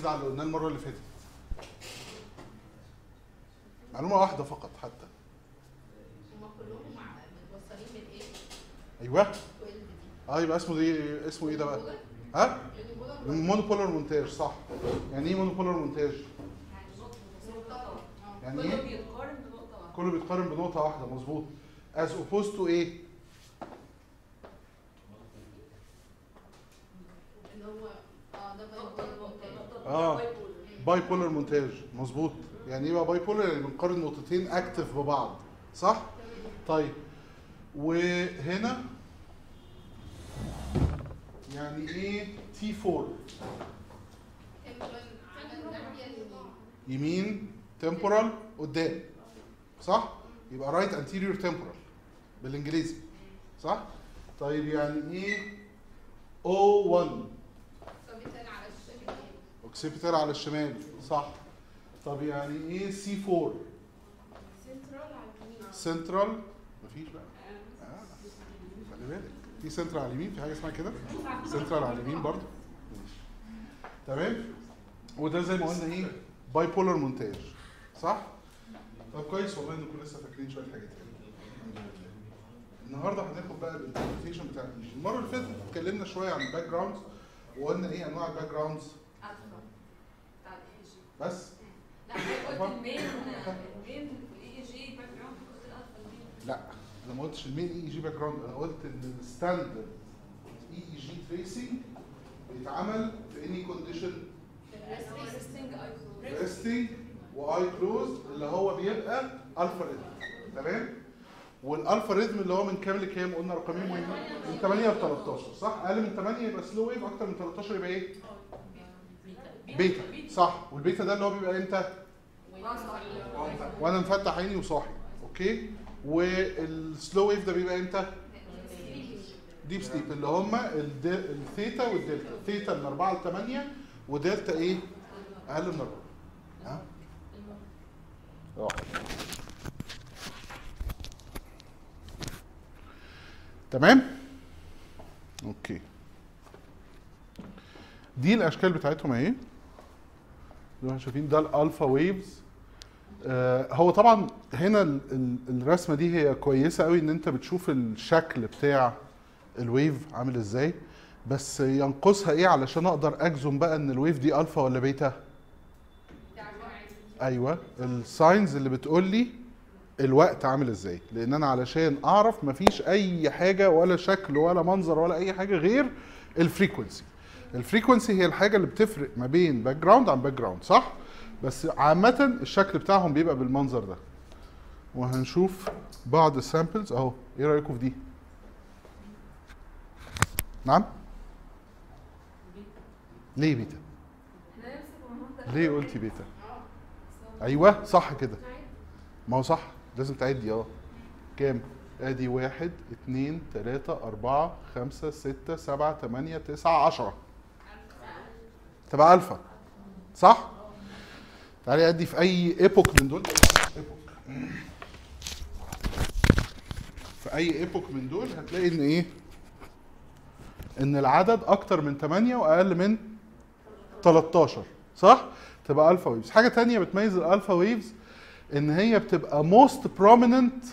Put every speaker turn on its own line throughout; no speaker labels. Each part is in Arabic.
بيزد على اللي قلناه المرة اللي فاتت. معلومة واحدة فقط حتى.
هما كلهم متوصلين بالايه؟
أيوه.
12 دي.
آه يبقى اسمه إيه اسمه إيه ده بقى؟ ها؟ monopolar montage صح. يعني إيه monopolar montage؟ يعني
كله إيه؟
كله بيتقارن بنقطة واحدة مظبوط. As opposed to
إيه؟
آه. bipolar montage مظبوط. يعني إيه بقى bipolar يعني بنقارن نقطتين active ببعض. صح؟ طيب. وهنا يعني
إيه؟ T4
يمين temporal قدام. صح؟ يبقى right anterior temporal بالإنجليزي. صح؟ طيب يعني إيه؟ O1
occipital على الشمال.
صح. طب يعني إيه C4
central على اليمين.
سنترال مفيش بقى. آه. خلي بالك. في سنترال على اليمين في حاجة اسمها كده؟ سنترال على اليمين برضه. تمام. وده زي ما قلنا إيه؟ bipolar montage صح؟ طب كويس والله إنكم لسه فاكرين شوية حاجات يعني. النهارده هناخد بقى ال interpretation بتاع المرة اللي فاتت اتكلمنا شوية عن ال backgrounds وقلنا إيه أنواع ال backgrounds
alpha بتاع ال EEG
بس.
لا قلت ال main ال main EEG background
لا أنا ما قلتش ال main EEG background أنا قلت إن ال standard EEG tracing بيتعمل في any
condition resting
و eye closed اللي هو بيبقى alpha rhythm تمام؟ وال alpha rhythm اللي هو من كام لكام قلنا رقمين مهمين. من 8 ل 13 صح؟ أقل من 8 يبقى slow wave أكتر من 13 يبقى إيه؟ بيتا صح. والبيتا ده اللي هو بيبقى إمتى؟ وأنا مفتح عيني وصاحي. Okay؟ وال slow wave ده بيبقى إمتى؟ deep sleep اللي هم ال theta وال delta. theta من 4 ل 8 ودلتا إيه؟ أقل من 4 ها؟ تمام؟ Okay. دي الأشكال بتاعتهم اهي ما إحنا شايفين ده ال alpha waves آه هو طبعا هنا ال- ال- الرسمة دي هي كويسة قوي إن أنت بتشوف الشكل بتاع ال wave عامل إزاي. بس ينقصها إيه علشان أقدر أجزم بقى إن ال wave دي ألفا ولا بيتا؟ أيوه ال signs اللي بتقول لي الوقت عامل إزاي. لأن أنا علشان أعرف مفيش أي حاجة ولا شكل ولا منظر ولا أي حاجة غير ال frequency ال frequency هي الحاجة اللي بتفرق ما بين background عن background صح؟ بس عامة الشكل بتاعهم بيبقى بالمنظر ده. وهنشوف بعض ال samples أهو. إيه رايكم في دي؟ نعم؟ ليه بيتا؟ ليه قلتي بيتا؟ أيوه صح كده. ما هو صح لازم تعدي آه. كام؟ آدي واحد اتنين تلاتة أربعة خمسة ستة سبعة تمانية تسعة عشرة. تبقى ألفا. صح؟ تعالي أدي في أي epoch من دول. epoch في أي epoch من دول هتلاقي إن إيه؟ إن العدد أكتر من 8 وأقل من 13 صح؟ تبقى alpha waves حاجة تانية بتميز ال alpha waves إن هي بتبقى most prominent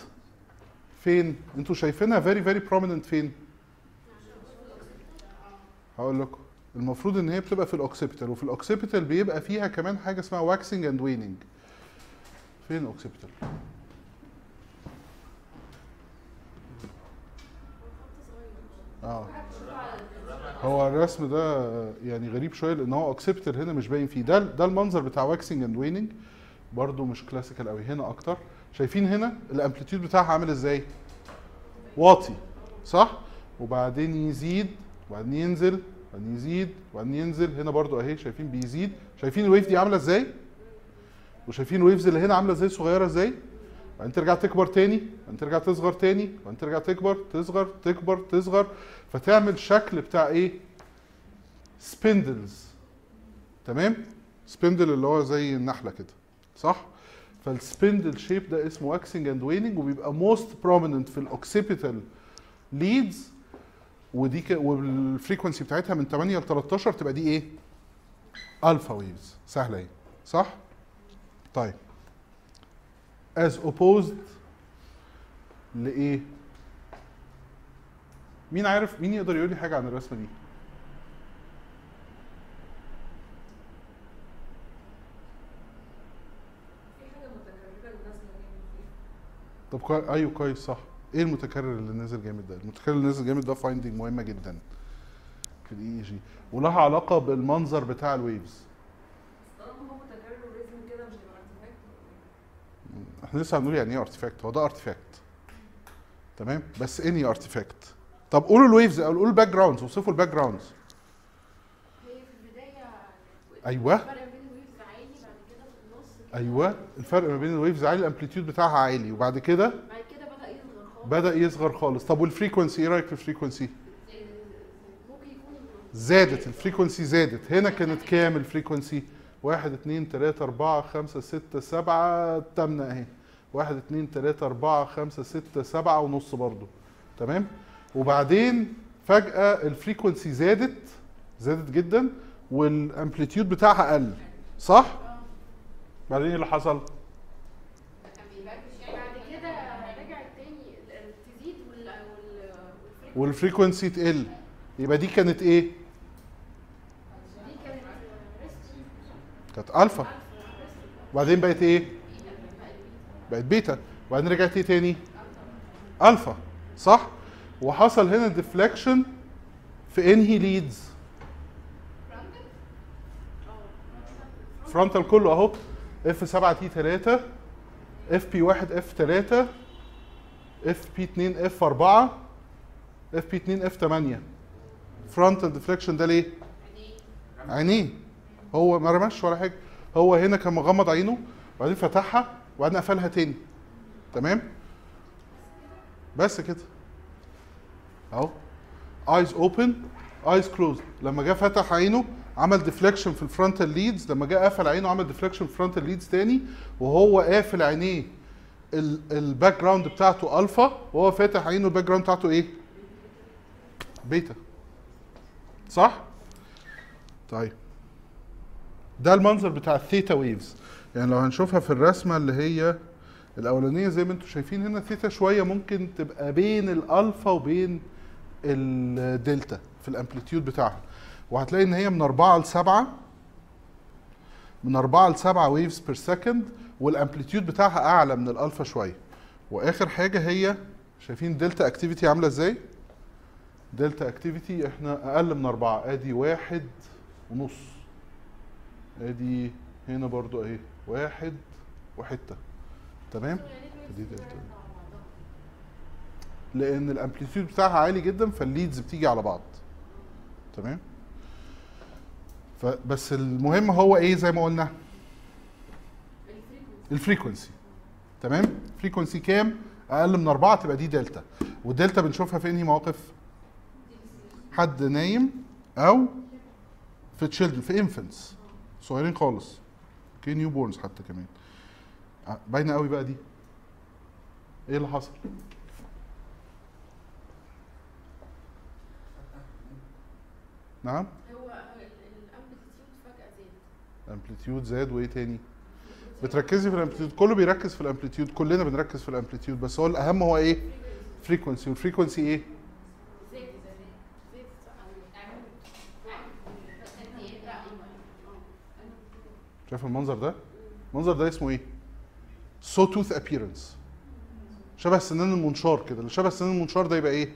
فين؟ أنتوا شايفينها very very prominent فين؟ هقول لكم. المفروض إن هي بتبقى في ال occipital وفي ال occipital بيبقى فيها كمان حاجة اسمها waxing and waning فين ال occipital آه. هو الرسم ده يعني غريب شوية لأن هو occipital هنا مش باين فيه. ده ده المنظر بتاع waxing and waning برده مش classical قوي هنا أكتر. شايفين هنا ال amplitude بتاعها عامل إزاي؟ واطي صح؟ وبعدين يزيد وبعدين ينزل. وبعدين يزيد وبعدين ينزل. هنا برضو أهي شايفين بيزيد. شايفين ال wave دي عاملة إزاي؟ وشايفين ال waves اللي هنا عاملة إزاي؟ صغيرة إزاي؟ بعدين ترجع تكبر تاني بعدين ترجع تصغر تاني بعدين ترجع تكبر تصغر تكبر تصغر. فتعمل شكل بتاع إيه؟ spindles تمام؟ spindle اللي هو زي النحلة كده صح؟ فال spindle shape ده اسمه waxing and waning وبيبقى most prominent في ال occipital leads ودي ك... وال frequency بتاعتها من 8 ل 13 تبقى دي إيه؟ alpha waves سهلة أهي. صح؟ طيب. As opposed لايه مين عارف؟ مين يقدر يقول لي حاجة عن الرسمة دي؟ طب. أيوه كويس صح. إيه المتكرر اللي نازل جامد ده؟ المتكرر اللي نازل جامد ده finding مهمة جدا. في ال EEG ولها علاقة بالمنظر بتاع ال waves
طالما هو متكرر و rhythm كده مش هيبقى artifact
إحنا لسه هنقول يعني إيه artifact هو ده artifact تمام؟ بس any artifact طب قولوا ال waves أو قولوا ال backgrounds وصفوا ال backgrounds
هي في البداية
أيوة.
الفرق بين ال waves عالي بعد كده في النص كده-
أيوه. الفرق ما بين ال waves عالي ال amplitude بتاعها عالي. وبعد كده
بعد كده بدأ يصغر خالص
بدأ يصغر خالص. طب وال frequency إيه رأيك
في ال frequency
زادت ال frequency زادت. هنا كانت كام ال frequency واحد اتنين تلاتة أربعة خمسة ستة سبعة تامنة أهي. واحد اتنين تلاتة أربعة خمسة ستة سبعة ونص برضو. تمام؟ وبعدين فجأة ال frequency زادت زادت جدا وال amplitude بتاعها قل. صح؟ بعدين إيه اللي حصل؟
بعد كده رجعت تاني ال- تزيد وال وال وال
frequency تقل يبقى دي كانت
إيه؟ كانت
الفا وبعدين بقت إيه؟ بقت بيتا وبعدين رجعت إيه تاني؟ الفا صح؟ وحصل هنا deflection في إنهي leads؟ frontal كله أهو F7 T3 اف بي 1 اف 3 اف بي 2 اف 4 اف بي 2 اف 8 فرونتال ديفليكشن ده ليه؟ عينيه. هو ما رماش ولا حاجة. هو هنا كان مغمض عينه وبعدين فتحها وبعدين قفلها تاني. تمام؟ بس كده. أهو. eyes open eyes closed لما جه فتح عينه عمل deflection في ال frontal leads لما جه قفل عينه عمل deflection في ال frontal leads تاني. وهو قافل عينيه ال background بتاعته الفا وهو فاتح عينه ال background بتاعته إيه؟ بيتا. صح؟ طيب. ده المنظر بتاع ال theta waves. يعني لو هنشوفها في الرسمة اللي هي الأولانية زي ما أنتم شايفين هنا ثيتا شوية ممكن تبقى بين الألفا وبين الدلتا في ال amplitude بتاعها. وهتلاقي إن هي من 4 ل 7 من 4 ل 7 waves per second وال amplitude بتاعها أعلى من الألفا شوية. وآخر حاجة هي شايفين delta activity عاملة إزاي؟ delta activity إحنا أقل من 4 ادي واحد ونص. ادي هنا برضو اهي واحد وحتة. تمام؟ دي دلتا. لأن ال amplitude بتاعها عالي جدا فال leads بتيجي على بعض. تمام؟ فبس المهم هو إيه زي ما قلنا؟ ال frequency. تمام؟ frequency كام؟ أقل من أربعة تبقى دي دلتا. والدلتا بنشوفها في انهي مواقف؟ حد نايم أو في children في infants صغيرين خالص. okay newborns حتى كمان. ع- باينة قوي بقى دي. إيه اللي حصل؟ نعم؟
هو ال amplitude فجأة زاد.
ال amplitude زاد وإيه تاني؟ بتركزي في ال amplitude كله بيركز في ال amplitude كلنا بنركز في ال amplitude بس هو الأهم هو إيه؟ frequency وال frequency إيه
زاد زاد زاد
شايف المنظر ده؟ المنظر ده اسمه إيه؟ saw tooth appearance شبه سنان المنشار كده. اللي شبه سنان المنشار ده يبقى إيه؟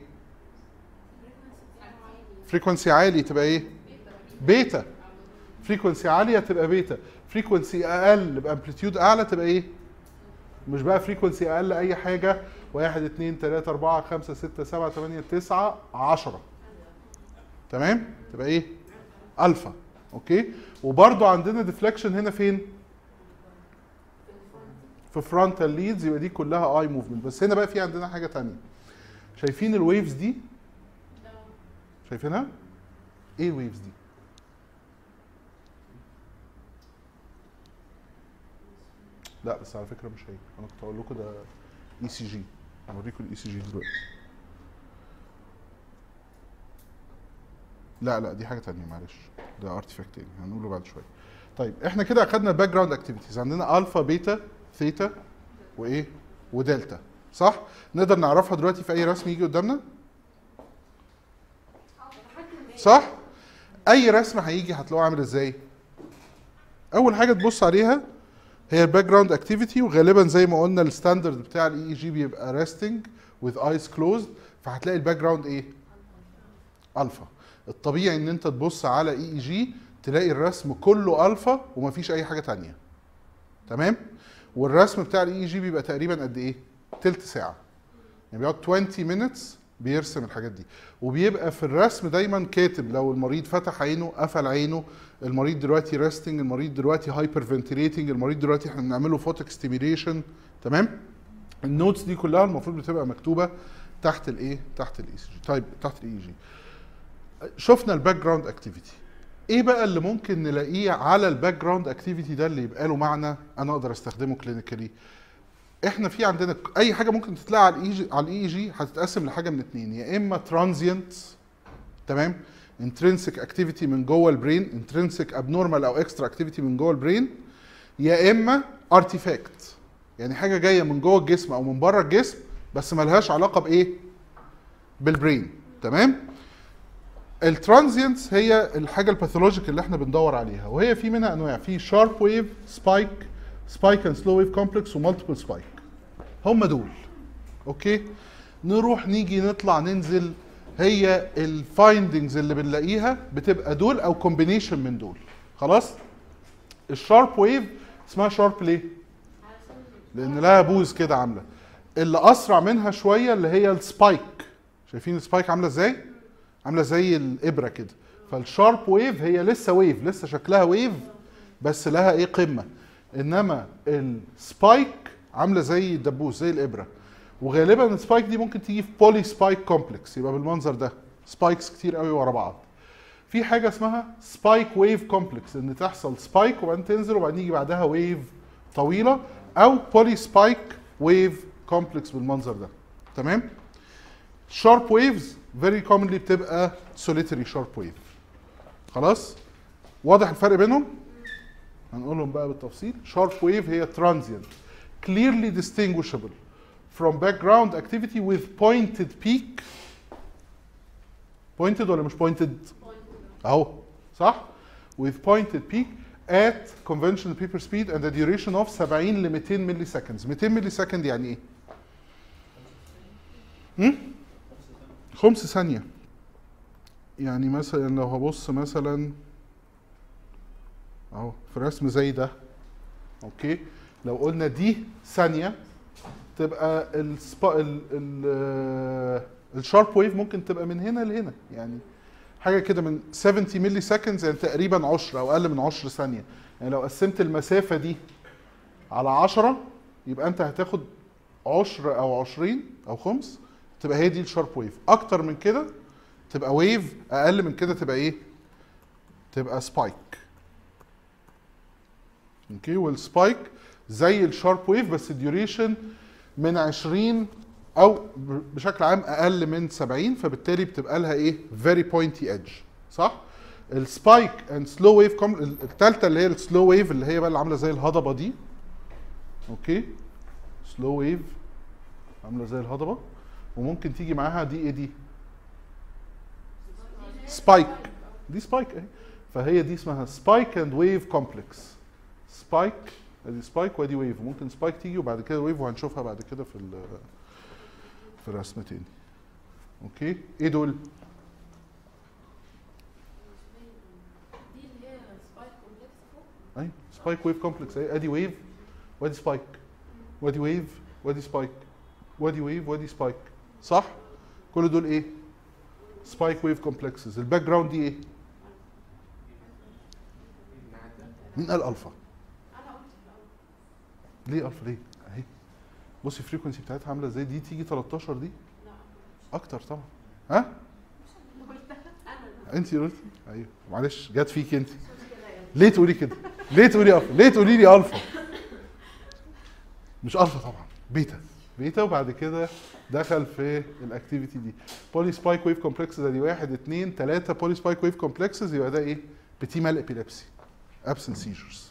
frequency عالي تبقى إيه؟ بيتا frequency عالية تبقى بيتا frequency أقل ب amplitude أعلى تبقى إيه؟ مش بقى frequency أقل أي حاجة. واحد اتنين تلاتة أربعة خمسة ستة سبعة تمانية تسعة عشرة. تمام؟ تبقى إيه؟ الفا okay؟ وبرضو عندنا deflection هنا فين؟ في frontal leads يبقى دي كلها eye movement بس هنا بقى في عندنا حاجة تانية. شايفين ال waves دي؟ شايفينها؟ إيه ال waves دي؟ لا بس على فكرة مش هي. أنا كنت هقول لكم ده ECG هوريكم ال ECG دلوقتي. لا لا دي حاجة تانية معلش. ده artifact تاني هنقوله بعد شوية. طيب إحنا كده أخدنا ال background activities عندنا الفا بيتا ثيتا وإيه؟ ودلتا. صح؟ نقدر نعرفها دلوقتي في أي رسم يجي قدامنا؟ صح؟ أي رسم هيجي هتلاقوه عامل إزاي؟ أول حاجة تبص عليها هي ال background activity وغالبا زي ما قلنا ال standard بتاع ال EEG بيبقى resting with eyes closed فهتلاقي ال background إيه؟ الفا الطبيعي إن أنت تبص على EEG تلاقي الرسم كله ألفا ومفيش أي حاجة تانية. تمام؟ والرسم بتاع ال EEG بيبقى تقريبا قد إيه؟ تلت ساعة. يعني بيقعد 20 minutes بيرسم الحاجات دي. وبيبقى في الرسم دايما كاتب. لو المريض فتح عينه قفل عينه المريض دلوقتي resting المريض دلوقتي hyperventilating المريض دلوقتي إحنا بنعمله photic stimulation تمام؟ ال notes دي كلها المفروض بتبقى مكتوبة تحت الايه تحت ال ECG طيب تحت ال EEG شفنا ال background activity إيه بقى اللي ممكن نلاقيه على ال background activity ده اللي يبقى له معنى أنا أقدر أستخدمه clinically إحنا في عندنا أي حاجة ممكن تتلاقي على الإي على الإي جي هتتقسم لحاجة من اتنين. يا إما transient تمام؟ intrinsic activity من جوه ال brain intrinsic abnormal أو extra activity من جوه ال brain يا إما artifact يعني حاجة جاية من جوه الجسم أو من بره الجسم بس ملهاش علاقة بإيه؟ بال brain تمام؟ ال transients هي الحاجة ال pathologic اللي إحنا بندور عليها وهي في منها أنواع في sharp wave spike spike and slow wave complex و multiple spike هم دول okay؟ نروح نيجي نطلع ننزل هي ال findings اللي بنلاقيها بتبقى دول أو combination من دول. خلاص؟ ال sharp wave اسمها sharp ليه؟ لأن لها بوز كده عاملة. اللي أسرع منها شوية اللي هي ال spike شايفين ال spike عاملة إزاي؟ عاملة زي الإبرة كده. فال sharp wave هي لسه wave لسه شكلها wave بس لها إيه قمة. إنما ال spike عاملة زي الدبوس زي الإبرة. وغالبا ال spike دي ممكن تيجي في polyspike complex يبقى بالمنظر ده. spikes كتير قوي ورا بعض. في حاجة اسمها spike wave complex إن تحصل spike وبعدين تنزل وبعدين يجي بعدها wave طويلة أو polyspike wave complex بالمنظر ده. تمام؟ sharp waves very commonly بتبقى solitary sharp wave خلاص واضح الفرق بينهم هنقولهم بقى بالتفصيل sharp wave هي transient clearly distinguishable from background activity with pointed peak pointed ولا مش pointed اهو صح with pointed peak at conventional paper speed and a duration of 70 ل 200 ملي seconds 200 ملي second يعني إيه؟ خمس ثانية. يعني مثلا لو هبص مثلا أهو في رسم زي ده. أوكي؟ لو قلنا دي ثانية تبقى السبا ال ال ال sharp wave ممكن تبقى من هنا لهنا. يعني حاجة كده من 70 milliseconds يعني تقريبا 10 أو أقل من 10 ثانية. يعني لو قسمت المسافة دي على 10 يبقى أنت هتاخد 10 أو 20 أو خمس. تبقى هي دي ال sharp wave أكتر من كده تبقى wave أقل من كده تبقى إيه؟ تبقى spike okay وال spike زي ال sharp wave بس ال duration من 20 أو بشكل عام أقل من 70 فبالتالي بتبقى لها إيه؟ very pointy edge صح؟ ال spike and slow wave الثالثه اللي هي ال slow wave اللي هي بقى اللي عاملة زي الهضبة دي. okay slow wave عاملة زي الهضبة. وممكن تيجي معاها دي إيه دي. spike دي spike اهي. فهي دي اسمها spike and wave complex spike ادي spike وادي wave ممكن spike تيجي وبعد كده wave وهنشوفها بعد كده في في الرسم تاني. okay؟ إيه دول؟ اي spike wave complex اهي أدي wave وادي spike وادي wave وادي spike وادي wave وادي spike صح؟ كل دول إيه؟ spike wave complexes ال background دي إيه؟ مين قال الفا ليه الفا ليه؟ أهي. بصي ال frequency بتاعتها عاملة إزاي؟ دي تيجي 13 دي؟ أكتر طبعا. ها؟ أنت قلتي؟ أيوه. معلش جت فيك أنت. ليه تقولي كده؟ ليه تقولي الفا ليه تقولي لي الفا مش الفا طبعا. بيتا بيتا وبعد كده دخل في ال activity دي. polyspike wave complexes ادي واحد اثنين ثلاثة polyspike wave complexes يبقى ده إيه؟ petit mal epilepsy absence seizures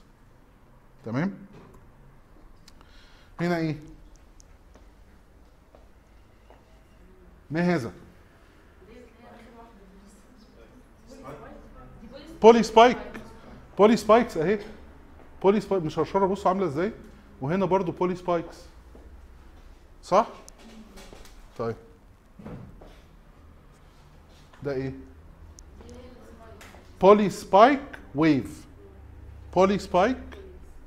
تمام؟ هنا إيه؟ ما هذا؟ polyspike polyspikes أهي. polyspike مشرشرة. بص عاملة إزاي. وهنا برضو polyspikes صح؟ طيب. ده إيه؟ polyspike wave polyspike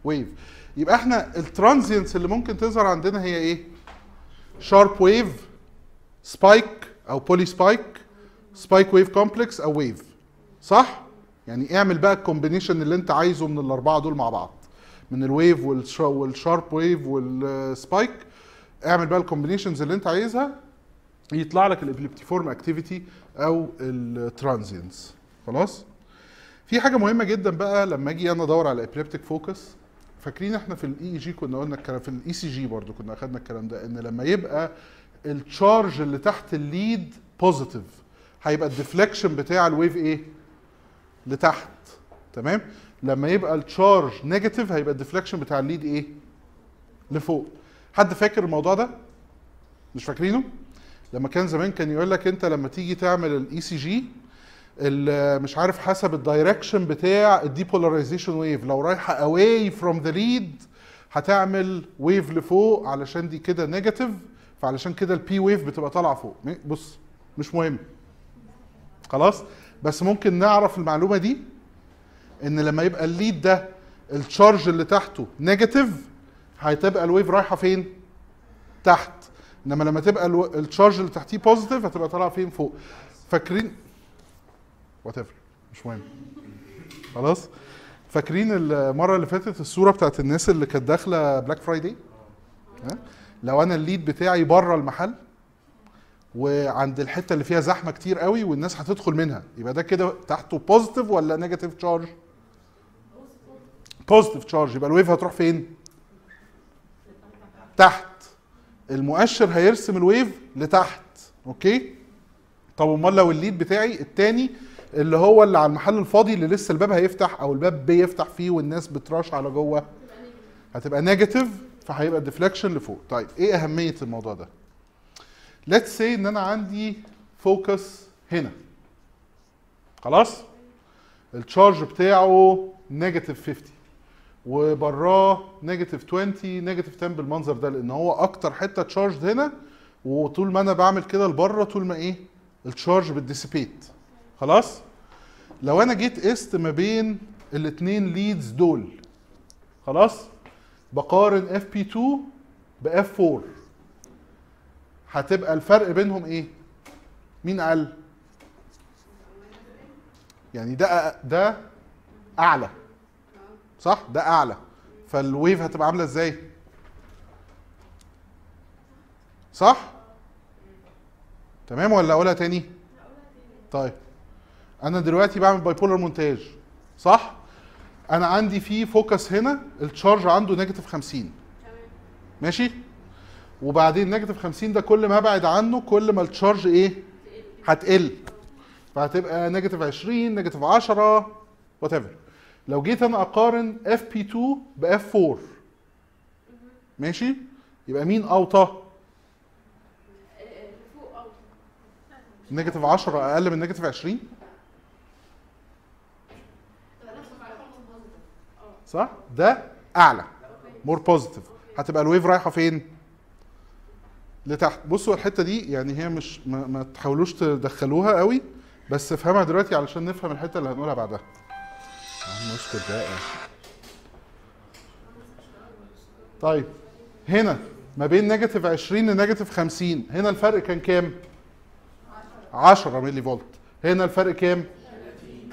wave يبقى إحنا ال transients اللي ممكن تظهر عندنا هي إيه؟ sharp wave spike أو polyspike spike wave complex أو wave صح؟ يعني اعمل بقى ال combination اللي أنت عايزه من الأربعة دول مع بعض. من الويف والش- والشارب ويف والسبايك اعمل بقى ال combinations اللي انت عايزها يطلع لك ال epileptiform activity أو ال transients خلاص؟ في حاجة مهمة جدا بقى لما أجي أنا أدور على epileptic focus فاكرين إحنا في ال EEG كنا قلنا الكلام في ال ECG برضو كنا أخدنا الكلام ده إن لما يبقى ال charge اللي تحت ال lead positive هيبقى ال deflection بتاع ال wave إيه لتحت تمام؟ لما يبقى ال charge negative هيبقى ال deflection بتاع ال lead إيه لفوق حد فاكر الموضوع ده؟ مش فاكرينه؟ لما كان زمان كان يقول لك انت لما تيجي تعمل ال ECG مش عارف حسب ال direction بتاع ال depolarization wave لو رايحة away from the lead هتعمل wave لفوق علشان دي كده negative فعلشان كده ال P wave بتبقى طالعة فوق. بص مش مهم. خلاص؟ بس ممكن نعرف المعلومة دي إن لما يبقى ال lead ده ال charge اللي تحته negative هتبقى ال wave رايحة فين؟ تحت. إنما لما تبقى ال charge اللي تحتيه positive هتبقى طالعة فين؟ فوق. فاكرين؟ what مش مهم. خلاص؟ فاكرين المرة اللي فاتت الصورة بتاعت الناس اللي كانت داخلة Black Friday لو أنا ال lead بتاعي بره المحل وعند الحتة اللي فيها زحمة كتير قوي والناس هتدخل منها. يبقى ده كده تحته positive ولا negative charge positive charge يبقى ال wave هتروح فين؟ تحت. المؤشر هيرسم ال wave لتحت. okay؟ طب أمال لو ال lead بتاعي التاني اللي هو اللي على المحل الفاضي اللي لسه الباب هيفتح أو الباب بيفتح فيه والناس بت rush على جوه هتبقى negative فهيبقى ال deflection لفوق. طيب إيه أهمية الموضوع ده؟ let's say إن أنا عندي focus هنا. خلاص؟ ال charge بتاعه negative 50 وبراه negative 20 negative 10 بالمنظر ده لأن هو أكتر حتة charged هنا وطول ما أنا بعمل كده لبره طول ما إيه؟ ال charge بت dissipate. خلاص؟ لو أنا جيت قست ما بين الاثنين leads دول خلاص؟ بقارن Fp 2 ب F 4 هتبقى الفرق بينهم إيه؟ مين أقل؟ يعني ده ده أعلى. صح؟ ده أعلى. فال wave هتبقى عاملة إزاي؟ صح؟ تمام ولا أقولها تاني؟ طيب. أنا دلوقتي بعمل bipolar montage صح؟ أنا عندي في focus هنا ال charge عنده negative 50 ماشي؟ وبعدين negative 50 ده كل ما أبعد عنه كل ما ال charge إيه؟ هتقل. فهتبقى negative 20 negative 10 whatever لو جيت أنا اقارن Fp 2 ب F 4 ماشي؟ يبقى مين اوطى؟ negative 10 أقل من negative 20 صح؟ ده اعلى more positive هتبقى ال wave رايحة فين؟ لتحت. بصوا الحتة دي يعني هي مش ما, ما تحاولوش تدخلوها قوي بس افهمها دلوقتي علشان نفهم الحتة اللي هنقولها بعدها. نشكر بقى طيب هنا ما بين negative 20 ل negative 50 هنا الفرق كان كام؟ 10 ملي فولت هنا الفرق كام؟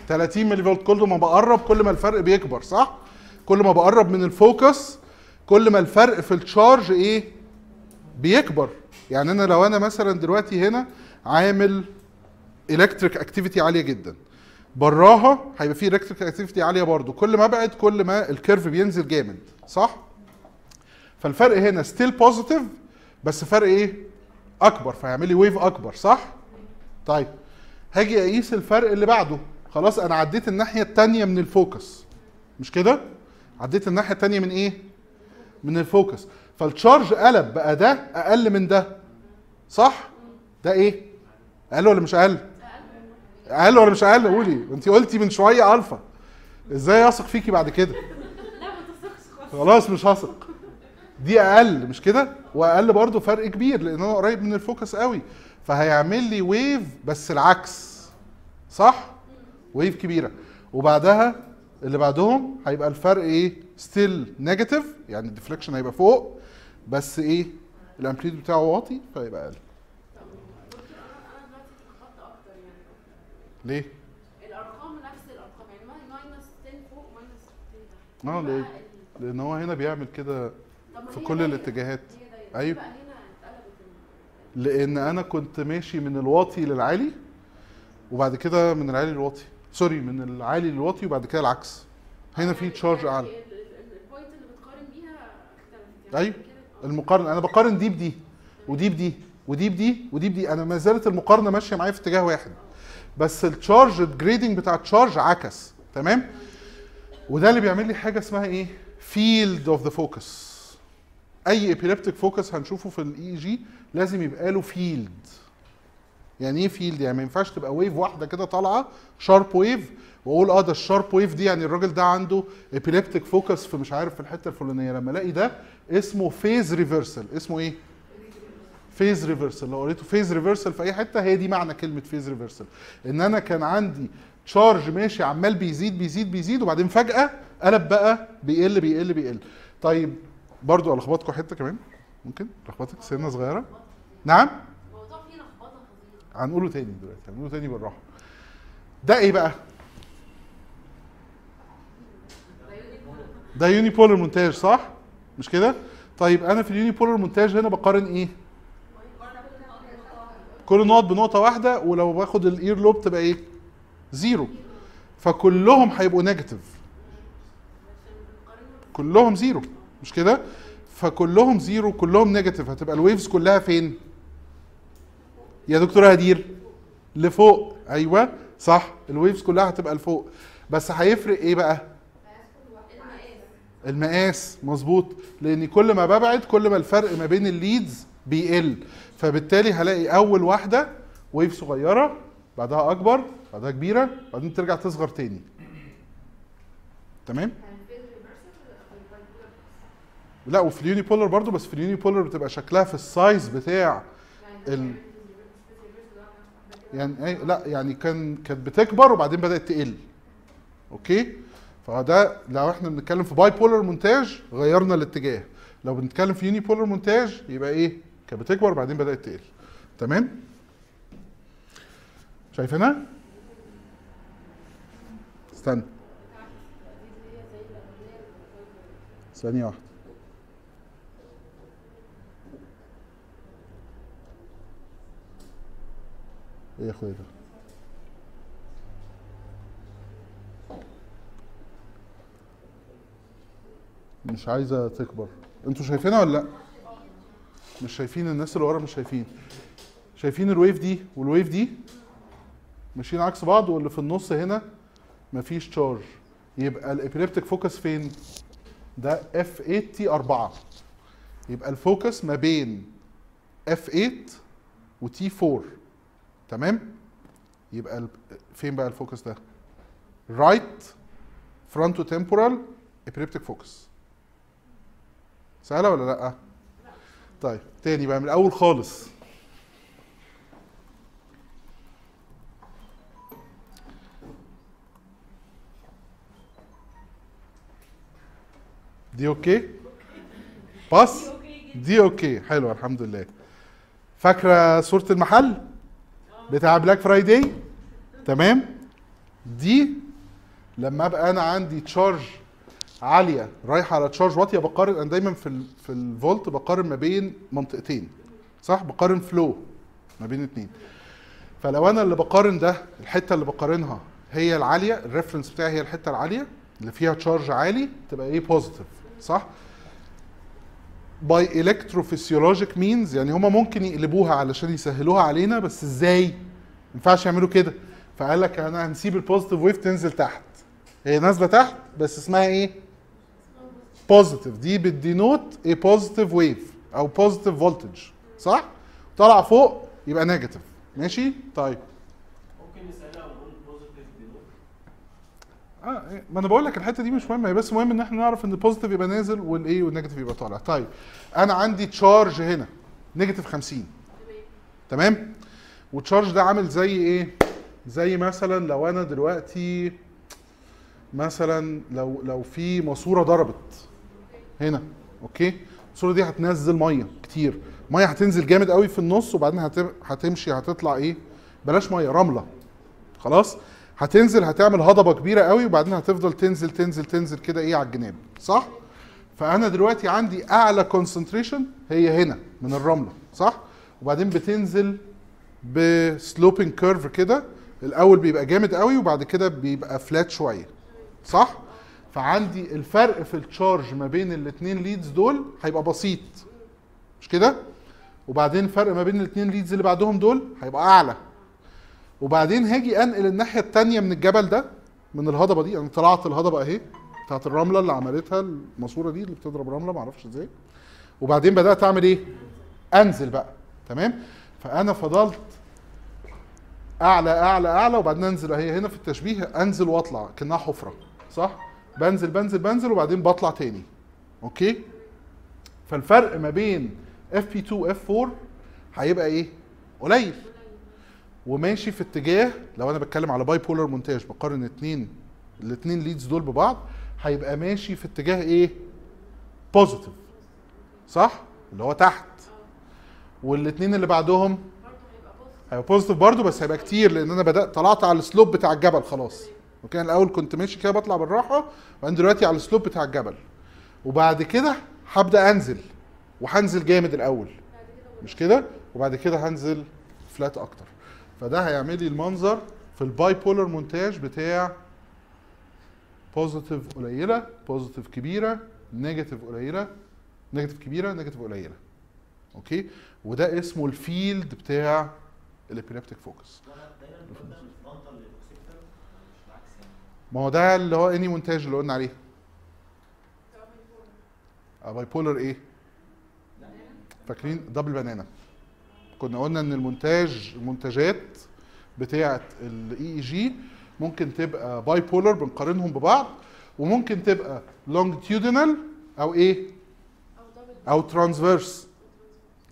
30 ملي فولت كل ما بقرب كل ما الفرق بيكبر صح؟ كل ما بقرب من ال focus كل ما الفرق في ال charge إيه؟ بيكبر. يعني أنا لو أنا مثلا دلوقتي هنا عامل electric activity عالية جدا. براها هيبقى فيه electric activity عالية برضو. كل ما ابعد كل ما ال curve بينزل جامد. صح؟ فالفرق هنا still positive بس فرق إيه؟ أكبر. فهيعمل لي wave أكبر. صح؟ طيب. هاجي أقيس الفرق اللي بعده. خلاص أنا عديت الناحية الثانية من ال focus. مش كده؟ عديت الناحية الثانية من إيه؟ من ال focus. فال charge قلب. بقى ده أقل من ده. صح؟ ده إيه؟ أقل ولا مش أقل؟ أقل ولا مش أقل؟ قولي. انت قلتي من شوية ألفا. إزاي أثق فيكي بعد كده؟
لا ما تثقش
خلاص مش هثق. دي أقل مش كده؟ وأقل برضو فرق كبير لأن هو قريب من ال focus قوي. فهيعمل لي wave بس العكس. صح؟ wave كبيرة. وبعدها اللي بعدهم هيبقى الفرق إيه؟ still negative يعني ال deflection هيبقى فوق بس إيه؟ ال amplitude بتاعه واطي فيبقى أقل
أنا دلوقتي اتلخبطت أكتر يعني
ليه؟
الأرقام نفس الأرقام يعني minus 10 فوق minus 10 تحت. آه
ليه؟ لأن هو هنا بيعمل كده في كل. الاتجاهات.
ال-
لأن أنا كنت ماشي من الواطي للعالي وبعد كده من العالي للواطي. sorry من العالي للواطي وبعد كده العكس. هنا في
يعني-
charge
يعني
أعلى.
ال- ال- ال point اللي بتقارن بيها اختلفت.
أيوة.
كده- آه.
المقارنة أنا بقارن دي بدي ودي بدي ودي بدي ودي بدي. أنا ما زالت المقارنة ماشية معايا في اتجاه واحد. بس ال charge ال grading بتاع ال charge عكس. تمام؟ وده اللي بيعمل لي حاجة اسمها إيه؟ field of the focus أي epileptic focus هنشوفه في ال EEG لازم يبقى له field يعني إيه field يعني ما ينفعش تبقى wave واحدة كده طالعة sharp wave وأقول آه ده ال sharp wave دي يعني الراجل ده عنده epileptic focus في مش عارف في الحتة الفلانية. لما ألاقي ده اسمه phase reversal اسمه إيه؟ phase reversal لو قريته phase reversal في أي حتة هي دي معنى كلمة phase reversal إن أنا كان عندي charge ماشي عمال بيزيد بيزيد بيزيد وبعدين فجأة قلب بقى بيقل بيقل بيقل. طيب برضو ألخبطكم حتة كمان؟ ممكن؟ لخبطك؟ سنة صغيرة؟ نعم؟ هنقوله تاني دلوقتي هنقوله تاني بالراحة. ده إيه بقى؟ ده unipolar montage صح؟ مش كده؟ طيب أنا في ال unipolar montage هنا بقارن إيه؟ كل نقط بنقطة واحدة ولو باخد ال ear lobe تبقى إيه؟ zero فكلهم هيبقوا negative كلهم zero مش كده؟ فكلهم zero كلهم negative هتبقى ال waves كلها فين؟ يا دكتوره هدير لفوق. أيوه صح. ال waves كلها هتبقى لفوق. بس هيفرق إيه بقى؟ المقاس. مظبوط. لأن كل ما ببعد كل ما الفرق ما بين ال leads بيقل. فبالتالي هلاقي أول واحدة wave صغيرة بعدها أكبر بعدها كبيرة بعدين ترجع تصغر تاني. تمام؟ لا وفي ال unipolar برضو بس في ال unipolar بتبقى شكلها في ال size بتاع ال... يعني إيه لا يعني كان كانت بتكبر وبعدين بدأت تقل. okay؟ فده لو إحنا بنتكلم في bipolar montage غيرنا الاتجاه. لو بنتكلم في يوني بولر مونتاج يبقى إيه؟ كانت بتكبر وبعدين بدأت تقل. تمام؟ شايفينها؟ استنى. ثانية واحدة. إيه يا أخويا ده؟ مش عايزة تكبر. أنتوا شايفينها ولا لأ؟ مش شايفين الناس اللي ورا مش شايفين. شايفين ال wave دي وال wave دي ماشيين عكس بعض واللي في النص هنا مفيش charge يبقى ال epileptic focus فين؟ ده F 8 T 4 يبقى ال focus ما بين F 8 و T 4 تمام؟ يبقى فين بقى ال focus ده؟ right frontotemporal epileptic focus سهلة ولا لأ؟ طيب تاني بقى من الأول خالص. دي okay؟ باص؟ دي okay حلوة الحمد لله. فاكرة صورة المحل؟ بتاع Black Friday تمام؟ دي لما أبقى أنا عندي charge عالية رايحة على charge واطية بقارن أنا دايما في في الفولت بقارن ما بين منطقتين صح؟ بقارن فلو ما بين اتنين. فلو أنا اللي بقارن ده الحتة اللي بقارنها هي العالية ال reference بتاعي هي الحتة العالية اللي فيها charge عالي تبقى إيه positive صح؟ by electrophysiologic means يعني هما ممكن يقلبوها علشان يسهلوها علينا بس إزاي؟ ما ينفعش يعملوا كده. فقال لك أنا هنسيب ال positive wave تنزل تحت. هي نازلة تحت بس اسمها إيه؟ positive دي بت denote إيه positive wave أو positive voltage صح؟ طالعه فوق يبقى negative ماشي؟ طيب.
ممكن ونقول positive
آه إيه، ما أنا بقول لك الحتة دي مش مهمة. هي بس مهم إن إحنا نعرف إن ال positive يبقى نازل والايه وال negative يبقى طالع. طيب. أنا عندي charge هنا. negative 50 تمام؟ وال charge ده عامل زي إيه؟ زي مثلا لو أنا دلوقتي مثلا لو لو في ماسورة ضربت. هنا okay؟ الماسوره دي هتنزل مية كتير. مية هتنزل جامد قوي في النص وبعدين هت- هتمشي هتطلع إيه؟ بلاش مية رملة. خلاص؟ هتنزل هتعمل هضبة كبيرة قوي وبعدين هتفضل تنزل تنزل تنزل كده إيه على الجناب. صح؟ فأنا دلوقتي عندي أعلى concentration هي هنا من الرملة. صح؟ وبعدين بتنزل ب sloping curve كده. الأول بيبقى جامد قوي وبعد كده بيبقى flat شوية. صح؟ فعندي الفرق في ال charge ما بين الاثنين leads دول هيبقى بسيط. مش كده؟ وبعدين الفرق ما بين الاثنين leads اللي بعدهم دول هيبقى أعلى. وبعدين هاجي أنقل الناحية الثانية من الجبل ده من الهضبة دي. أنا طلعت الهضبة أهي بتاعت الرملة اللي عملتها الماسورة دي اللي بتضرب رملة معرفش إزاي. وبعدين بدأت أعمل إيه؟ أنزل بقى. تمام؟ فأنا فضلت أعلى أعلى أعلى وبعدين أنزل. اهي هنا في التشبيه أنزل وأطلع كأنها حفرة صح؟ بنزل بنزل بنزل وبعدين بطلع تاني. أوكي؟ فالفرق ما بين Fp2 F4 هيبقى إيه؟ قليل. وماشي في اتجاه لو أنا بتكلم على bipolar montage بقارن اتنين الاتنين leads دول ببعض هيبقى ماشي في اتجاه إيه؟ positive صح؟ اللي هو تحت. والاتنين اللي بعدهم هيبقى positive برضه بس هيبقى كتير لأن أنا بدأت طلعت على ال slope بتاع الجبل خلاص. وكان الأول كنت ماشي كده بطلع بالراحة وأنا دلوقتي على ال slope بتاع الجبل. وبعد كده هبدأ أنزل وهنزل جامد الأول. مش كده؟ وبعد كده هنزل flat أكتر. فده هيعمل لي المنظر في ال bipolar montage بتاع positive قليلة positive كبيرة negative قليلة negative كبيرة negative قليلة. أوكي؟ وده اسمه ال field بتاع ال epileptic focus
دايما بنقول frontal لل occipital مش العكس يعني
ما هو ده اللي هو any montage اللي قلنا عليه bipolar إيه فاكرين؟ double banana كنا قلنا إن ال montage ال montage ات بتاعه ال EEG ممكن تبقى bipolar بنقارنهم ببعض وممكن تبقى longitudinal
أو إيه؟
أو transverse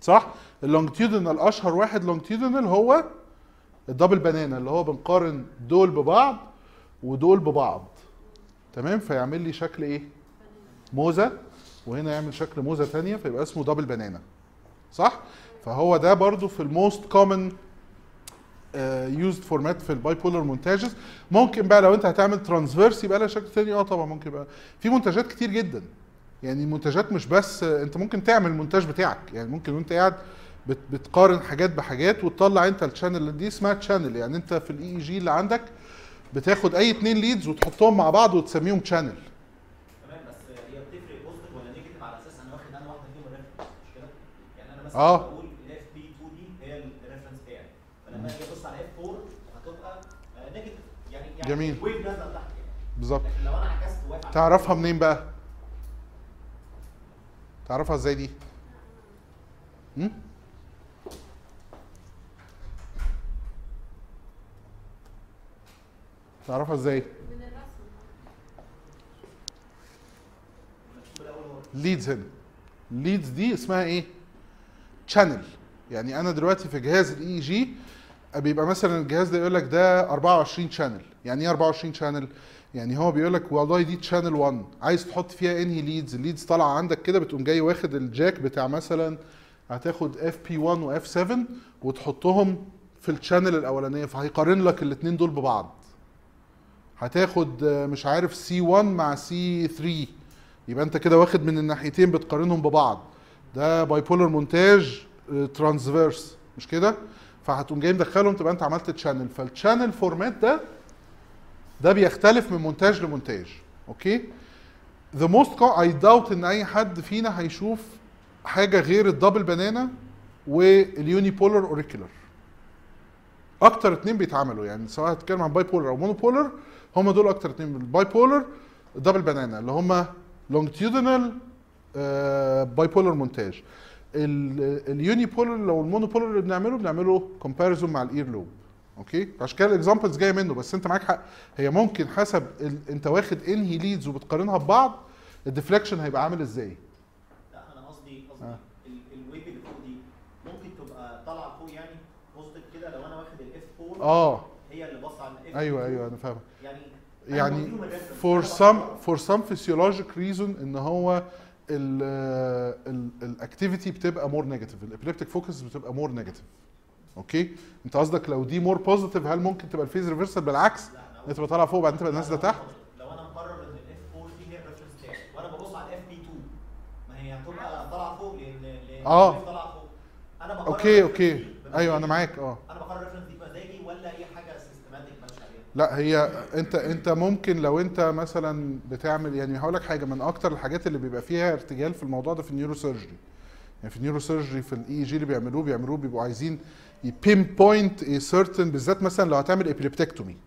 صح؟ ال longitudinal أشهر واحد longitudinal هو ال double banana اللي هو بنقارن دول ببعض ودول ببعض. تمام؟ فيعمل لي شكل إيه؟ موزة. وهنا يعمل شكل موزة تانية فيبقى اسمه double banana صح؟ فهو ده برضو في ال most common used format في ال bipolar montages. ممكن بقى لو انت هتعمل transverse يبقى لها شكل تاني. آه طبعا ممكن يبقى في منتجات كتير جدا. يعني المنتجات مش بس آه، انت ممكن تعمل المونتاج بتاعك. يعني ممكن وانت قاعد بت بتقارن حاجات بحاجات وتطلع انت ال channel دي اسمها channel يعني انت في ال EEG اللي عندك بتاخد أي اتنين leads وتحطهم مع بعض وتسميهم channel
تمام بس هي بتفرق positive ولا negative على أساس أنا واخد أنا واحدة فيهم مش كده؟ يعني أنا مثلا
آه.
بقول ال Fp2 دي هي ال reference بتاعي فلما أجي ابص على F4 هتبقى negative يعني يعني
جميل.
نازله يعني
بالظبط
لكن لو أنا عكست على
تعرفها منين بقى تعرفها إزاي دي هم؟ تعرفها إزاي؟
من
leads هنا. ال leads دي اسمها إيه؟ channel يعني أنا دلوقتي في جهاز ال EEG بيبقى مثلا الجهاز ده يقول لك ده 24 channel يعني إيه 24 channel يعني هو بيقول لك والله دي channel 1 عايز تحط فيها إنهي leads ال leads طالعة عندك كده بتقوم جاي واخد ال jack بتاع مثلا هتاخد Fp1 و F7 وتحطهم في ال channel الأولانية فهيقارن لك الاثنين دول ببعض. هتاخد آه، مش عارف C1 مع C3 يبقى انت كده واخد من الناحيتين بتقارنهم ببعض. ده bipolar montage transverse مش كده؟ فهتقوم جاي مدخلهم تبقى انت عملت channel فال channel format ده ده بيختلف من montage ل montage أوكي؟ the most I doubt إن أي حد فينا هيشوف حاجة غير ال double banana وال unipolar auricular أكتر اتنين بيتعملوا يعني سواء هتتكلم عن bipolar أو monopolar هم دول أكتر اتنين ال bipolar double banana اللي هم longitudinal bipolar montage ال unipolar لو ال monopolar اللي بنعمله بنعمله comparison مع ال ear lobe أوكي؟ عشان كده ال examples جاية منه بس أنت معاك حق. هي ممكن حسب ال... أنت واخد إنهي leads وبتقارنها ببعض ال deflection هيبقى عامل إزاي؟
لا أنا قصدي قصدي
آه.
ال- ال wave اللي فوق دي ممكن تبقى طالعة فوق يعني؟ positive كده لو أنا واخد ال F4
آه.
هي اللي باصة على ال
F أيوه أيوه أنا فاهم
يعني
يعني some
بقرر.
for some physiologic reason إن هو ال activity بتبقى more negative ال epileptic focus بتبقى more negative أوكي أنت قصدك لو دي more positive هل ممكن تبقى ال phase
reversal بالعكس
أنت تبقى طالعه فوق بعدين تبقى نازله تحت.
لو أنا مقرر إن ال F4 دي هي ال reference وأنا ببص على ال Fp2 ما هي هتبقى طالعة فوق لأن.
ال
wave طالعة فوق. أنا بقرر أوكي أوكي.
أيوه أنا معاك آه.
أنا بقرر ال reference دي بمزاجي ولا هي حاجة systematic ماشي عليها؟
لا هي أنت أنت ممكن لو أنت مثلا بتعمل يعني هقول لك حاجة من أكتر الحاجات اللي بيبقى فيها ارتجال في الموضوع ده في ال neurosurgery يعني في ال neurosurgery في ال EEG اللي بيعملوه بيعملوه بيبقوا عايزين ي pinpoint a certain بالذات مثلا لو هتعمل epileptectomy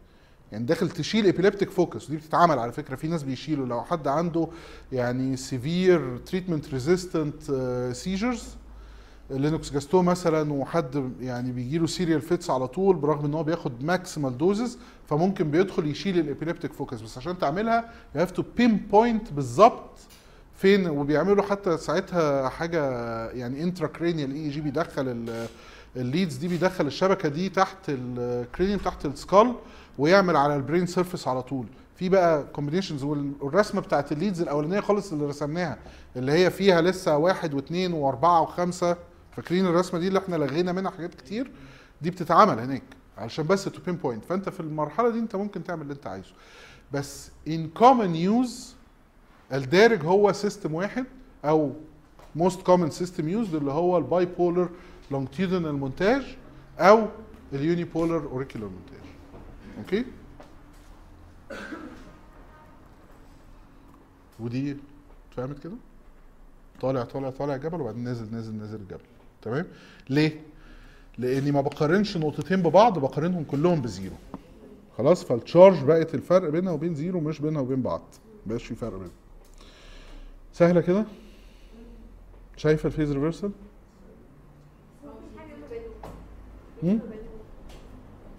يعني داخل تشيل epileptic focus دي بتتعمل على فكرة في ناس بيشيلوا. لو حد عنده يعني severe treatment resistant seizures Lennox-Gastaut مثلا وحد يعني بيجي له serial fits على طول برغم إن هو بياخد maximal doses فممكن بيدخل يشيل ال epileptic focus بس عشان تعملها you have to pinpoint بالظبط فين وبيعملوا حتى ساعتها حاجة يعني intracranial EEG بيدخل ال- ال leads دي بيدخل الشبكة دي تحت ال cranium تحت ال skull ويعمل على ال brain surface على طول. في بقى combinations والرسمة بتاعت ال leads الأولانية خالص اللي رسمناها اللي هي فيها لسه واحد واثنين وأربعة وخمسة فاكرين الرسمة دي اللي إحنا لغينا منها حاجات كتير؟ دي بتتعمل هناك علشان بس to pinpoint فانت في المرحلة دي انت ممكن تعمل اللي انت عايزه. بس in common use الدارج هو system واحد أو most common system used اللي هو ال bipolar longitudinal montage أو ال unipolar auricular montage okay؟ ودي اتفهمت كده؟ طالع طالع طالع جبل وبعدين نازل نازل نازل الجبل. تمام؟ ليه؟ لاني ما بقارنش نقطتين ببعض بقارنهم كلهم ب zero. خلاص؟ فال charge بقت الفرق بينها وبين zero مش بينها وبين بعض. مبقاش في فرق بينهم. سهلة كده؟ شايفة
ال phase reversal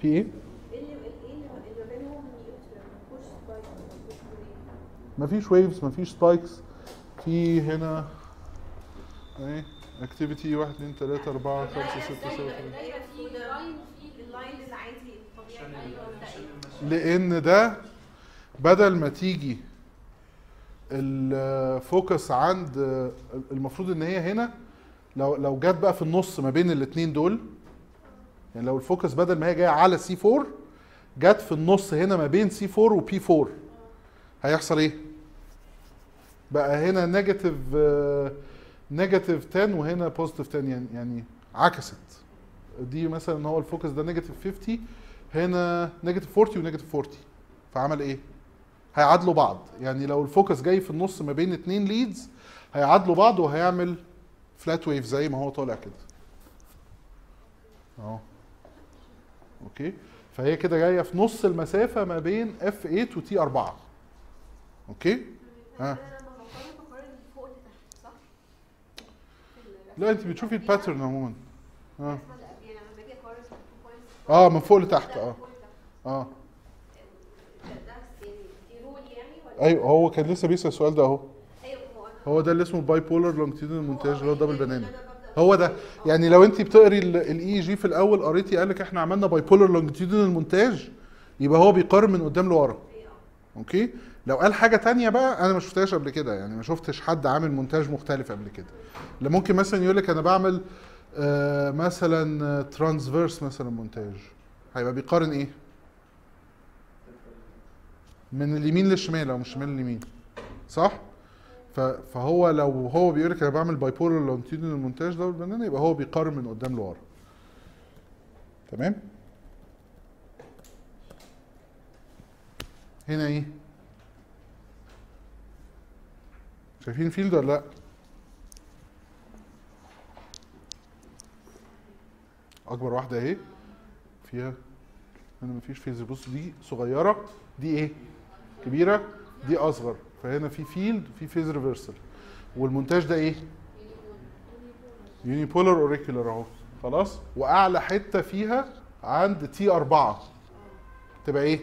في
إيه؟ مفيش waves مفيش
spikes في هنا إيه؟ activity 1 2 3 4 5 6 7
دايما في line في ال line العادي الطبيعي أيوه ده
لأن ده بدل ما تيجي ال focus عند المفروض إن هي هنا لو لو جت بقى في النص ما بين الاثنين دول يعني لو ال focus بدل ما هي جاية على C4 جت في النص هنا ما بين C4 و P4 هيحصل إيه؟ بقى هنا negative negative 10 وهنا positive 10 يعني يعني عكست. دي مثلا هو ال focus ده negative 50 هنا negative 40 و negative 40 فعمل إيه؟ هيعادلوا بعض. يعني لو ال focus جاي في النص ما بين اتنين leads هيعادلوا بعض وهيعمل flat wave زي ما هو طالع كده. أهو. okay. فهي كده جاية في نص المسافة ما بين F8 و T4 okay؟ ها.
أنا لما بقارن بقارن من فوق لتحت صح؟ في ال-
لا انت بتشوفي
ال pattern عموما. آه.
آه من فوق لتحت
آه. آه.
أيوه هو كان لسه بيسأل السؤال ده اهو.
هو
ده اللي اسمه bipolar longitudinal montage اللي هو
double banana
هو ده. يعني لو انت بتقري ال EEG في الأول قريتي قال لك إحنا عملنا bipolar longitudinal montage يبقى هو بيقارن من قدام لورا. okay؟ لو قال حاجة تانية بقى أنا ما شفتهاش قبل كده يعني ما شفتش حد عامل مونتاج مختلف قبل كده. اللي ممكن مثلا يقول لك أنا بعمل آه مثلا transverse مثلا مونتاج. هيبقى بيقارن إيه؟ من اليمين للشمال أو من الشمال لليمين. صح؟ فهو لو هو بيقول لك أنا بعمل bipolar longitudinal montage ده بال banana يبقى هو بيقارن من قدام لورا. تمام؟ هنا إيه؟ شايفين field ولا لا؟ أكبر واحدة أهي. فيها هنا مفيش phase بص دي صغيرة دي إيه؟ كبيرة دي أصغر. فهنا في field في phase reversal. والمونتاج ده إيه؟ unipolar auricular أهو. خلاص؟ وأعلى حتة فيها عند T4 تبقى إيه؟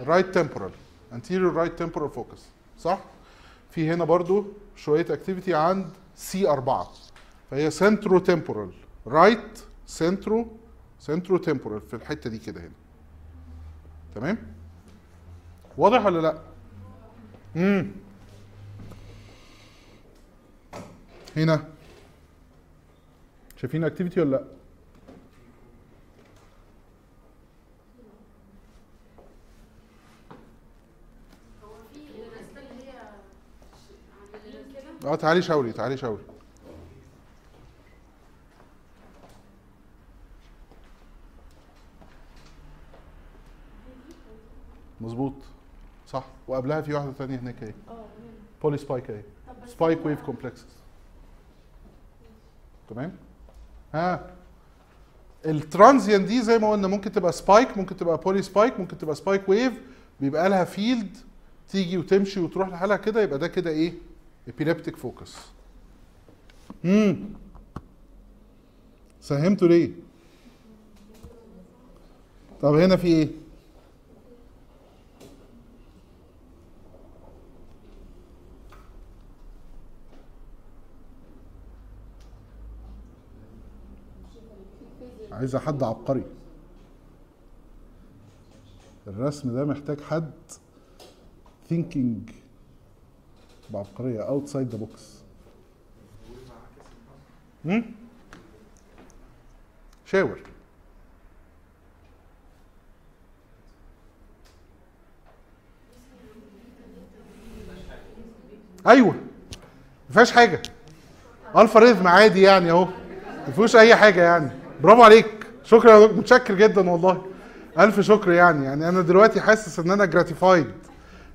right temporal anterior right temporal focus صح؟ في هنا برضو شوية activity عند C4 فهي centrotemporal right centro centrotemporal في الحتة دي كده هنا. تمام؟ واضح ولا لا؟ امم هنا. شايفين activity ولا لا
هو في الرسمه اللي هي عند اليمين كده
آه تعالي شاوري تعالي شاوري. مظبوط. صح. وقبلها في واحدة ثانية هناك اهي آه polyspike اهي
بس spike
wave complexes تمام؟ ها. ال transient دي زي ما قلنا ممكن تبقى spike ممكن تبقى polyspike ممكن تبقى spike wave بيبقى لها field تيجي وتمشي وتروح لحالها كده يبقى ده كده إيه؟ epileptic focus امم سهمتوا ليه؟ طب هنا في إيه؟ عايزه حد عبقري. الرسم ده محتاج حد thinking. بعبقرية the box. هم؟ شاور. أيوه. ما فيهاش حاجة. alpha rhythm عادي يعني أهو. ما فيهوش أي حاجة يعني. برافو عليك. شكرا. متشكر جدا والله. ألف شكر يعني. يعني أنا دلوقتي حاسس إن أنا gratified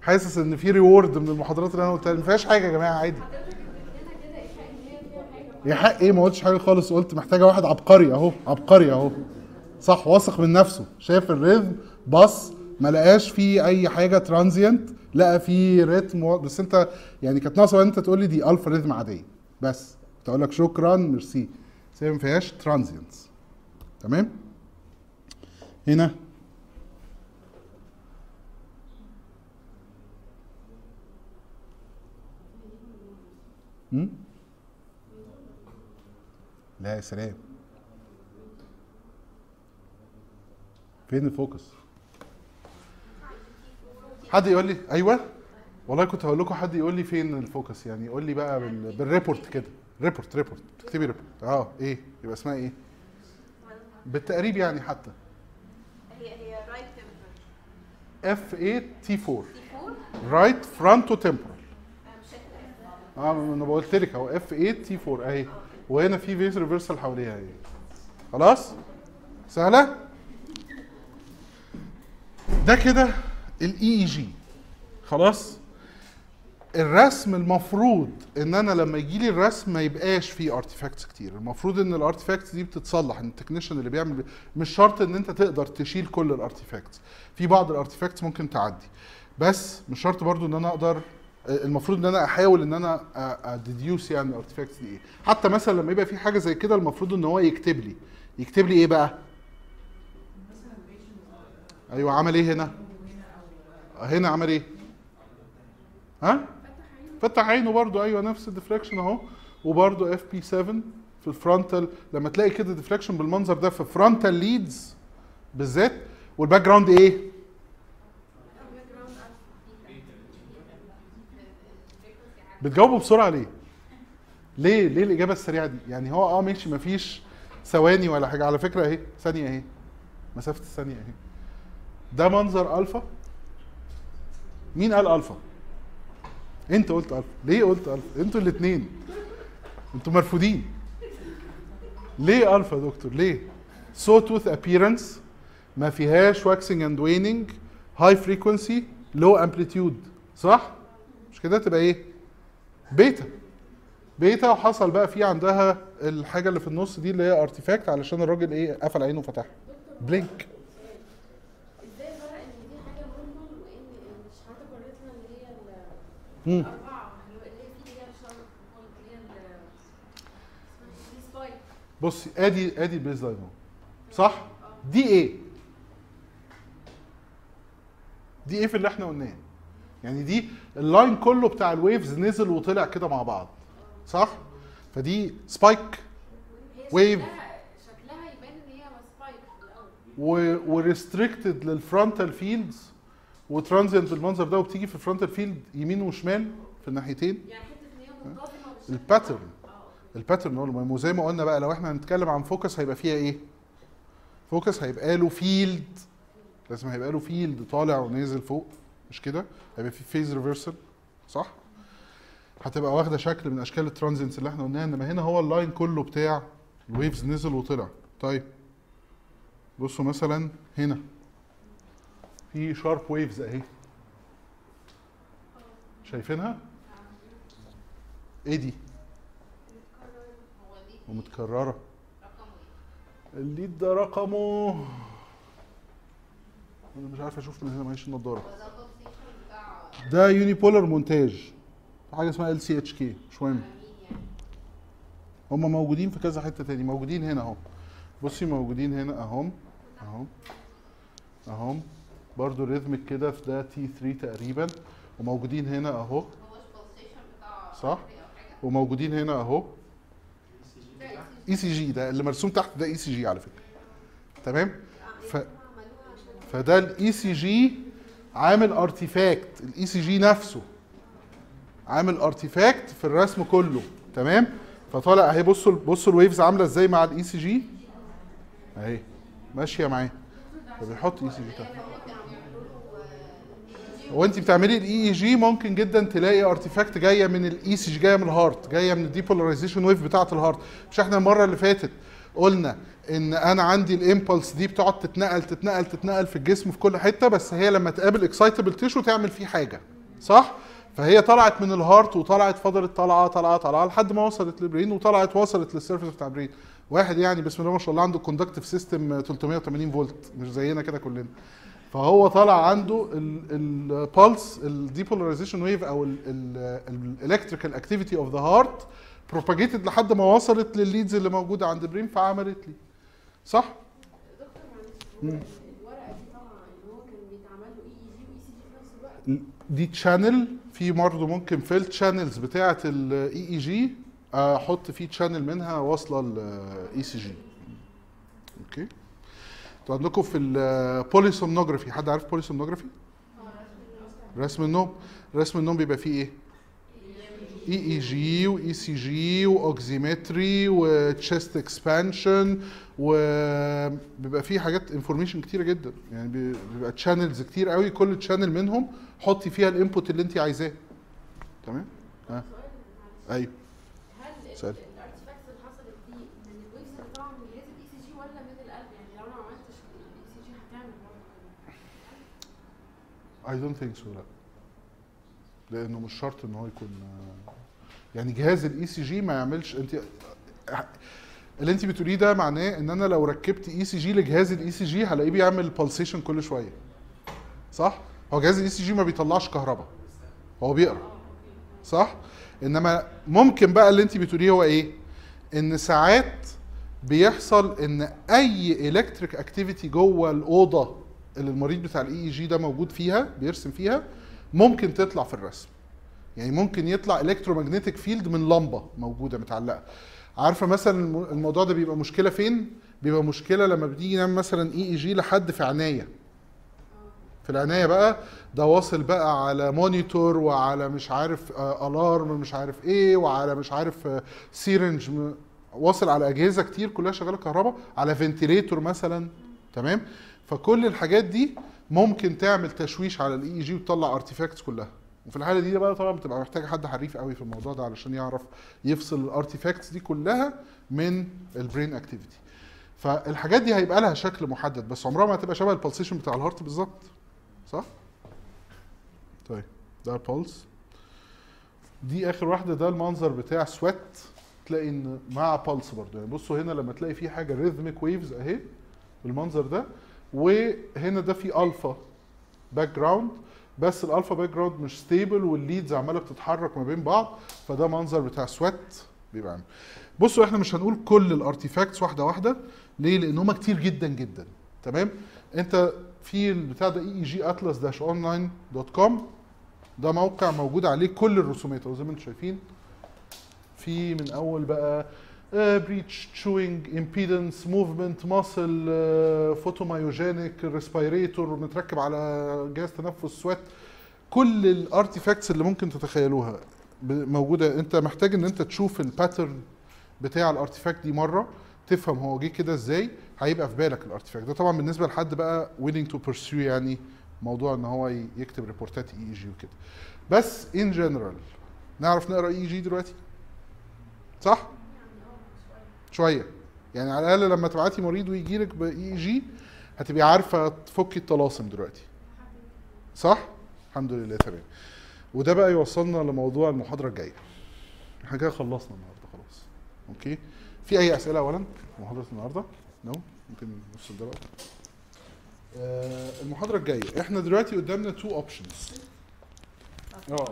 حاسس إن في reward من المحاضرات اللي أنا قلتها. ما فيهاش حاجة يا جماعة عادي. يا حق إيه ما قلتش حاجة خالص. قلت محتاجة واحد عبقري أهو عبقري أهو. صح واثق من نفسه. شاف ال rhythm بص ما لقاش فيه أي حاجة transient لقى فيه rhythm و- بس أنت يعني كانت ناقصة إن أنت تقول لي دي alpha rhythm عادية. بس كنت أقول لك شكرا ميرسي. بس هي ما فيهاش transients تمام؟ هنا هم؟ لا يا سلام. فين ال focus؟ حد يقول لي؟ أيوه. والله كنت هقول لكم حد يقول لي فين ال focus يعني. يقول لي بقى بال... بال report كده. report report. تكتبي report. آه إيه؟ يبقى اسمها إيه؟ بالتقريب يعني حتى.
هي هي right temporal
F8 T4 T4
right fronto شايفه
آه أنا قلت لك أهو F8 T4 أهي. وهنا في phase reversal حواليها أهي. خلاص؟ سهلة؟ ده كده ال EEG خلاص؟ الرسم المفروض إن أنا لما يجي لي الرسم ما يبقاش فيه artifacts كتير. المفروض إن ال artifacts دي بتتصلح إن ال technician اللي بيعمل مش شرط إن أنت تقدر تشيل كل ال artifacts في بعض ال artifacts ممكن تعدي. بس مش شرط برضو إن أنا أقدر المفروض إن أنا أحاول إن أنا a reduce يعني ال artifacts دي إيه حتى مثلا لما يبقى في حاجة زي كده المفروض إن هو يكتب لي. يكتب لي إيه بقى؟ أيوه عمل إيه هنا؟ هنا عمل إيه؟ ها؟ فتح عينه برضو. أيوه نفس ال deflection أهو. وبرضو Fp 7 في ال frontal لما تلاقي كده deflection بالمنظر ده في frontal leads بالذات. وال background إيه؟ بتجاوبوا بسرعة ليه؟ ليه؟ ليه الإجابة السريعة دي؟ يعني هو آه ماشي مفيش ثواني ولا حاجة. على فكرة أهي ثانية أهي مسافة الثانية أهي. ده منظر ألفا؟ مين قال ألفا؟ أنت قلت ألفا. ليه قلت ألفا؟ أنتوا الاثنين أنتوا مرفوضين. ليه ألفا دكتور؟ ليه؟ saw tooth appearance ما فيهاش waxing and waning high frequency low amplitude صح؟ مش كده؟ تبقى إيه؟ beta. beta وحصل بقى في عندها الحاجة اللي في النص دي اللي هي artifact علشان الراجل إيه قفل عينه وفتحها.
blink
مم. بصي أدي أدي ال baseline صح؟ دي إيه دي إيه في اللي إحنا قلناه. يعني دي ال line كله بتاع ال waves نزل وطلع كده مع بعض صح؟ فدي spike
هي
wave.
شكلها يبان إن هي spike في الأول.
و restricted لل frontal fields و transient بالمنظر ده وبتيجي في ال frontal field يمين وشمال في الناحيتين.
يعني حتة إن هي
ال
pattern ال
pattern هو المهم وزي ما قلنا بقى لو إحنا هنتكلم عن focus هيبقى فيها إيه؟ focus هيبقى له field لازم هيبقى له field طالع ونازل فوق. مش كده؟ هيبقى في phase reversal صح؟ هتبقى واخدة شكل من أشكال ال transients اللي إحنا قلناها إنما هنا هو ال line كله بتاع ال waves نزل وطلع طيب بصوا مثلا هنا في sharp waves أهي شايفينها؟ إيه دي؟ ومتكررة
ال
lead ده رقمه أنا مش عارف أشوف من هنا معيش النضارة
هو ده ال position بتاع
ده unipolar montage حاجة اسمها ال CHK مش مهم. هم موجودين في كذا حتة تاني. موجودين هنا اهو. بصي موجودين هنا اهم اهم اهم برضو rhythmic كده في ده T3 تقريبا. وموجودين هنا اهو. صح. وموجودين هنا اهو. ECG ده اللي مرسوم تحت ده ECG على فكرة. تمام؟ ف... فده ال ECG عامل artifact ال ECG نفسه عامل artifact في الرسم كله تمام؟ فطالع اهي بصوا بصوا ال waves عاملة إزاي مع ال ECG اهي ماشية معاه فبيحط ECG تحت. وانت بتعملي ال EEG ممكن جدا تلاقي artifact جاية من ال ECG جاية من ال heart جاية من ال depolarization wave بتاعة ال heart مش إحنا المرة اللي فاتت. قلنا إن أنا عندي ال impulse دي بتقعد تتنقل تتنقل تتنقل في الجسم في كل حتة بس هي لما تقابل excitable tissue تعمل فيه حاجة صح؟ فهي طلعت من ال heart وطلعت فضلت طالعة طالعة طالعة لحد ما وصلت لل brain وطلعت وصلت لل surface بتاع ال brain واحد يعني بسم الله ما شاء الله عنده conductive system 380 فولت مش زينا كده كلنا. فهو طلع عنده ال pulse ال depolarization wave أو ال electrical activity of the heart propagated لحد ما وصلت لل leads اللي موجودة عند brain فعملت لي. صح؟
دكتور دي channel في
برضه ممكن في ال channels بتاعة ال EEG أحط فيه channel منها واصلة ال ECG okay. أنتوا عندكم في ال polysomnography حد عارف polysomnography رسم النوم. رسم النوم بيبقى فيه إيه؟ EEG و ECG و oximetry و chest expansion وبيبقى فيه حاجات information كتيرة جدا. يعني بي- بيبقى channels كتير قوي كل channel منهم حطي فيها ال input اللي انت عايزاه. تمام؟ ها؟
أيوه. من القلب؟ يعني كده
I don't think so لا. لأنه مش شرط ان هو يكون يعني جهاز ال ECG ما يعملش أنت اللي أنت بتقوليه ده معناه إن أنا لو ركبت اي سي جي لجهاز الاي سي جي هلاقيه بيعمل pulsation كل شوية. صح؟ هو جهاز ال ECG ما بيطلعش كهرباء. هو بيقرأ. صح؟ إنما ممكن بقى اللي أنت بتقوليه هو إيه؟ إن ساعات بيحصل إن أي electric activity جوه الأوضة اللي المريض بتاع ال EEG ده موجود فيها بيرسم فيها ممكن تطلع في الرسم. يعني ممكن يطلع electromagnetic field من لمبة موجودة متعلقة. عارفة مثلا الم- الموضوع ده بيبقى مشكلة فين؟ بيبقى مشكلة لما بتيجي نعمل مثلا EEG لحد في عناية. في العناية بقى ده واصل بقى على monitor وعلى مش عارف آه alarm مش عارف إيه وعلى مش عارف آه syringe م- واصل على أجهزة كتير كلها شغالة كهرباء على ventilator مثلا. تمام؟ فكل الحاجات دي ممكن تعمل تشويش على ال EEG وتطلع artifacts كلها. وفي الحالة دي بقى طبعا بتبقى محتاجة حد حريف قوي في الموضوع ده علشان يعرف يفصل ال artifacts دي كلها من ال brain activity فالحاجات دي هيبقى لها شكل محدد بس عمرها ما هتبقى شبه ال pulsation بتاع ال heart بالظبط. صح؟ طيب ده ال pulse دي آخر واحدة ده المنظر بتاع sweat تلاقي إن مع pulse برضه. يعني بصوا هنا لما تلاقي في حاجة rhythmic waves أهي بالمنظر ده. وهنا ده في alpha background بس ال alpha background مش stable وال leads عمالة بتتحرك ما بين بعض فده منظر بتاع sweat بيبقى عامل. بصوا إحنا مش هنقول كل ال artifacts واحدة واحدة. ليه؟ لأن هم كتير جدا جدا. تمام؟ انت في البتاع ده EEG atlas dash online dot com ده موقع موجود عليه كل الرسومات زي ما أنتم شايفين. في من أول بقى breach chewing impedance movement muscle photomyogenic respirator متركب على جهاز تنفس sweat كل ال artifacts اللي ممكن تتخيلوها موجودة. انت محتاج ان انت تشوف ال pattern بتاع ال artifact دي مرة تفهم هو جه كده إزاي هيبقى في بالك ال artifact ده طبعا بالنسبة لحد بقى willing to pursue يعني موضوع ان هو يكتب ريبورتات EEG وكده. بس in general نعرف نقرأ EEG دلوقتي؟ صح؟ شوية. يعني على الأقل لما تبعتي مريض ويجي لك ب EEG هتبقي عارفة تفكي الطلاسم دلوقتي. صح؟ الحمد لله تمام. وده بقى يوصلنا لموضوع المحاضرة الجاية. إحنا كده خلصنا النهارده خلاص. okay؟ في أي أسئلة اولا محاضره النهارده؟ no ممكن نفصل ده بقى. آه المحاضرة الجاية. إحنا دلوقتي قدامنا two options آه.